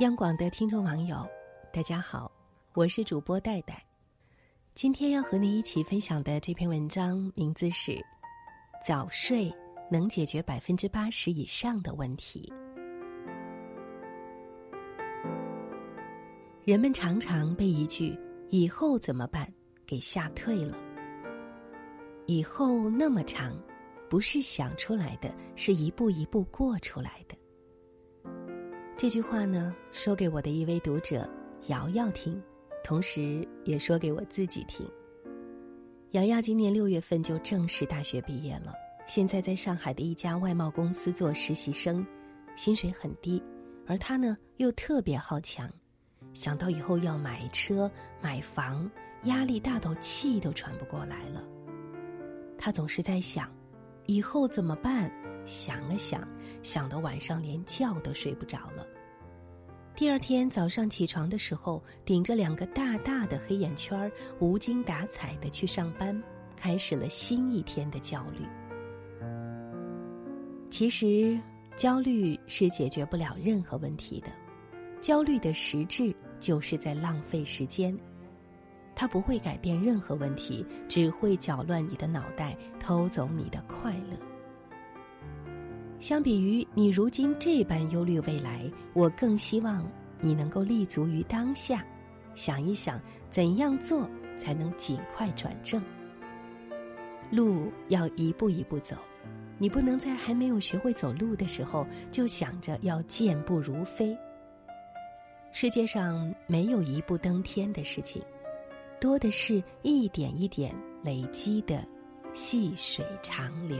央广的听众网友，大家好，我是主播戴戴。今天要和你一起分享的这篇文章名字是《早睡能解决百分之八十以上的问题》。人们常常被一句“以后怎么办”给吓退了。以后那么长，不是想出来的，是一步一步过出来的。这句话呢，说给我的一位读者瑶瑶听，同时也说给我自己听。瑶瑶今年六月份就正式大学毕业了，现在在上海的一家外贸公司做实习生，薪水很低，而她呢又特别好强，想到以后要买车买房，压力大到气都喘不过来了。她总是在想，以后怎么办？想了想，想到晚上连觉都睡不着了。第二天早上起床的时候，顶着两个大大的黑眼圈，无精打采的去上班，开始了新一天的焦虑。其实，焦虑是解决不了任何问题的，焦虑的实质就是在浪费时间，它不会改变任何问题，只会搅乱你的脑袋，偷走你的快乐。相比于你如今这般忧虑未来，我更希望你能够立足于当下，想一想怎样做才能尽快转正。路要一步一步走，你不能在还没有学会走路的时候就想着要健步如飞。世界上没有一步登天的事情，多的是一点一点累积的细水长流。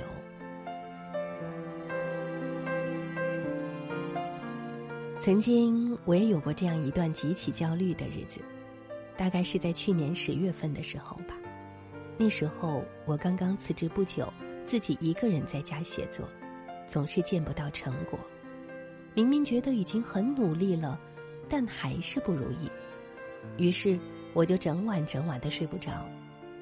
曾经我也有过这样一段极其焦虑的日子，大概是在去年十月份的时候吧。那时候我刚刚辞职不久，自己一个人在家写作，总是见不到成果。明明觉得已经很努力了，但还是不如意。于是我就整晚整晚的睡不着，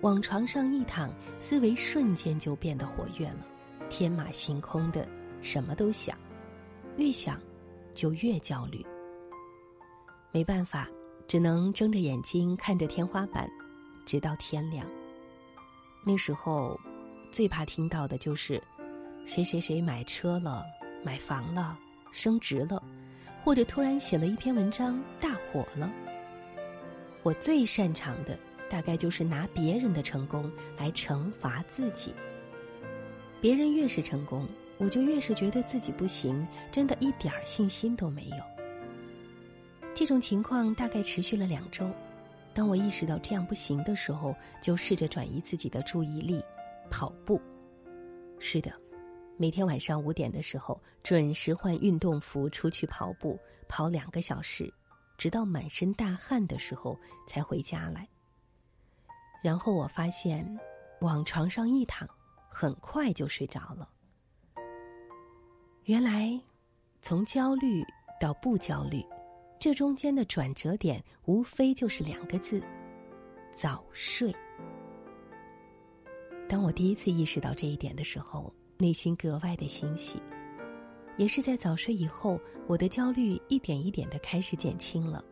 往床上一躺，思维瞬间就变得活跃了，天马行空的，什么都想，越想。就越焦虑，没办法，只能睁着眼睛看着天花板，直到天亮。那时候，最怕听到的就是谁谁谁买车了、买房了、升职了，或者突然写了一篇文章大火了。我最擅长的，大概就是拿别人的成功来惩罚自己。别人越是成功。我就越是觉得自己不行，真的一点儿信心都没有。这种情况大概持续了两周。当我意识到这样不行的时候，就试着转移自己的注意力，跑步。是的，每天晚上五点的时候，准时换运动服出去跑步，跑两个小时，直到满身大汗的时候才回家来。然后我发现，往床上一躺，很快就睡着了。原来，从焦虑到不焦虑，这中间的转折点无非就是两个字：早睡。当我第一次意识到这一点的时候，内心格外的欣喜。也是在早睡以后，我的焦虑一点一点的开始减轻了，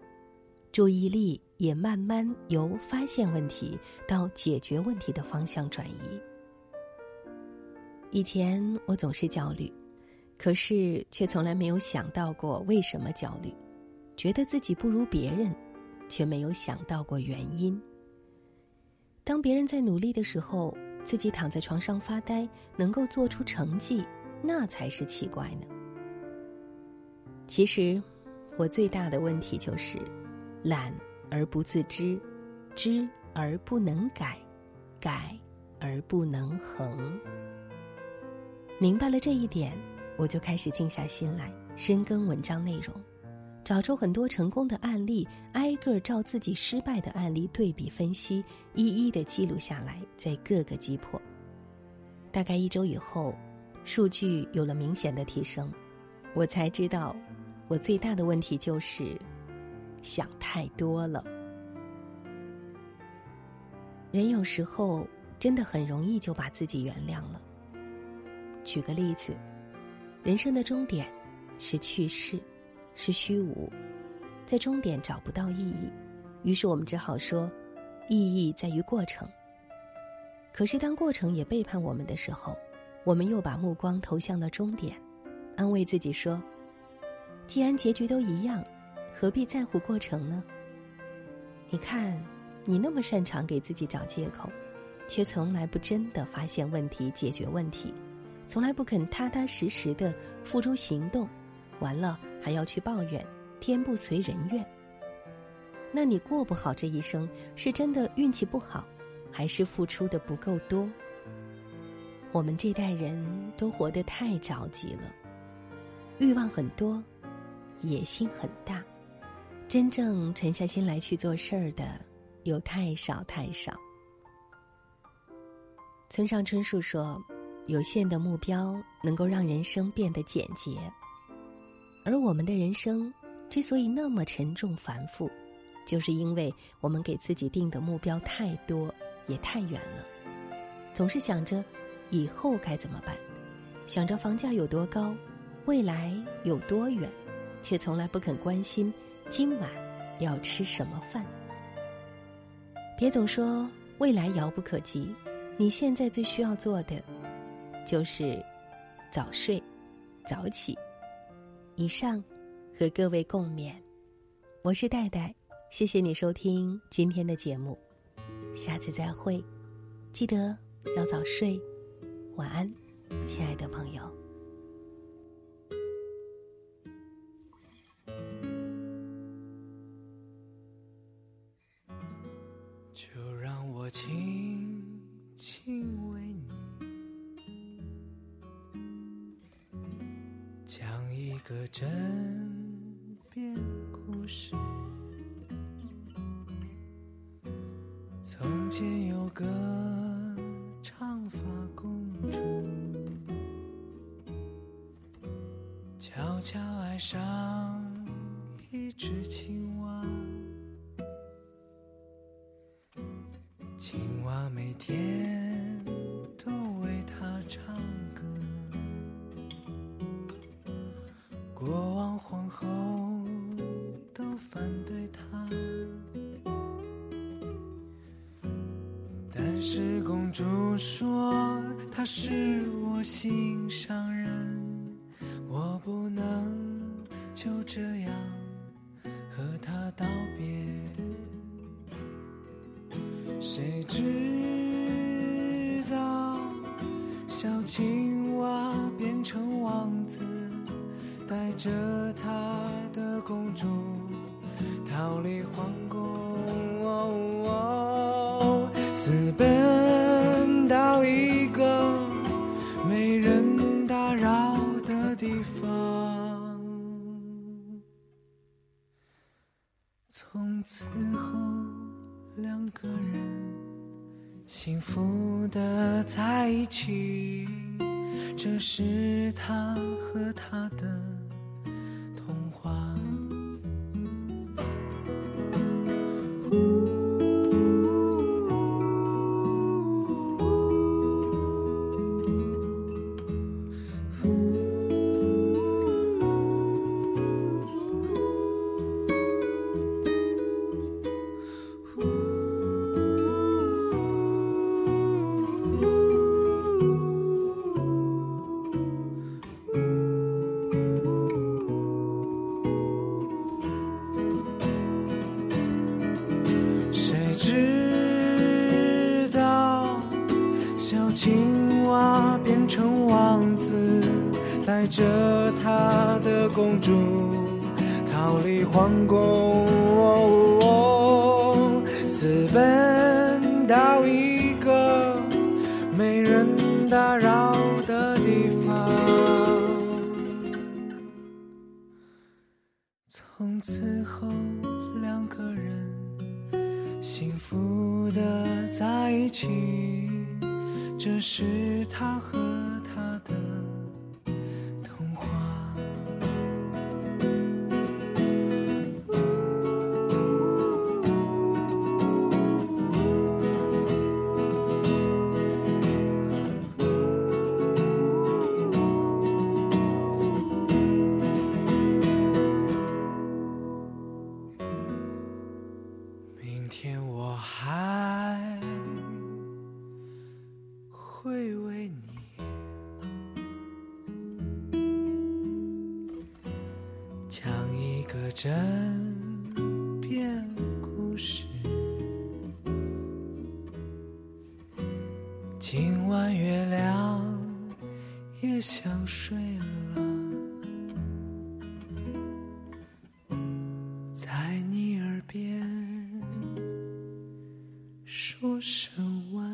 注意力也慢慢由发现问题到解决问题的方向转移。以前我总是焦虑。可是，却从来没有想到过为什么焦虑，觉得自己不如别人，却没有想到过原因。当别人在努力的时候，自己躺在床上发呆，能够做出成绩，那才是奇怪呢。其实，我最大的问题就是懒而不自知，知而不能改，改而不能恒。明白了这一点。我就开始静下心来，深耕文章内容，找出很多成功的案例，挨个照自己失败的案例对比分析，一一的记录下来，在各个击破。大概一周以后，数据有了明显的提升，我才知道，我最大的问题就是想太多了。人有时候真的很容易就把自己原谅了。举个例子。人生的终点是去世，是虚无，在终点找不到意义，于是我们只好说，意义在于过程。可是当过程也背叛我们的时候，我们又把目光投向了终点，安慰自己说：“既然结局都一样，何必在乎过程呢？”你看，你那么擅长给自己找借口，却从来不真的发现问题、解决问题，从来不肯踏踏实实的付诸行动，完了还要去抱怨天不随人愿。那你过不好这一生，是真的运气不好？还是付出的不够多。我们这代人都活得太着急了，欲望很多，野心很大，真正沉下心来去做事儿的又太少太少。村上春树说：“有限的目标能够让人生变得简洁，而我们的人生之所以那么沉重繁复，就是因为我们给自己定的目标太多。”也太远了，总是想着以后该怎么办，想着房价有多高，未来有多远，却从来不肯关心今晚要吃什么饭。别总说未来遥不可及，你现在最需要做的就是早睡早起。以上和各位共勉，我是戴戴，谢谢你收听今天的节目。下次再会，记得要早睡，晚安，亲爱的朋友。就让我轻轻个枕边故事。从前有个长发公主，悄悄爱上一只青蛙。公主说他是我心上人，我不能就这样和他道别。谁知道小青蛙变成王子，带着他的公主逃离皇从此后两个人幸福的在一起，这是他和他的。和他的公主逃离皇宫，私奔到一个没人打扰的地方。从此后，两个人幸福的在一起。这是他和他的。讲一个枕边故事。今晚月亮也想睡了。在你耳边说声晚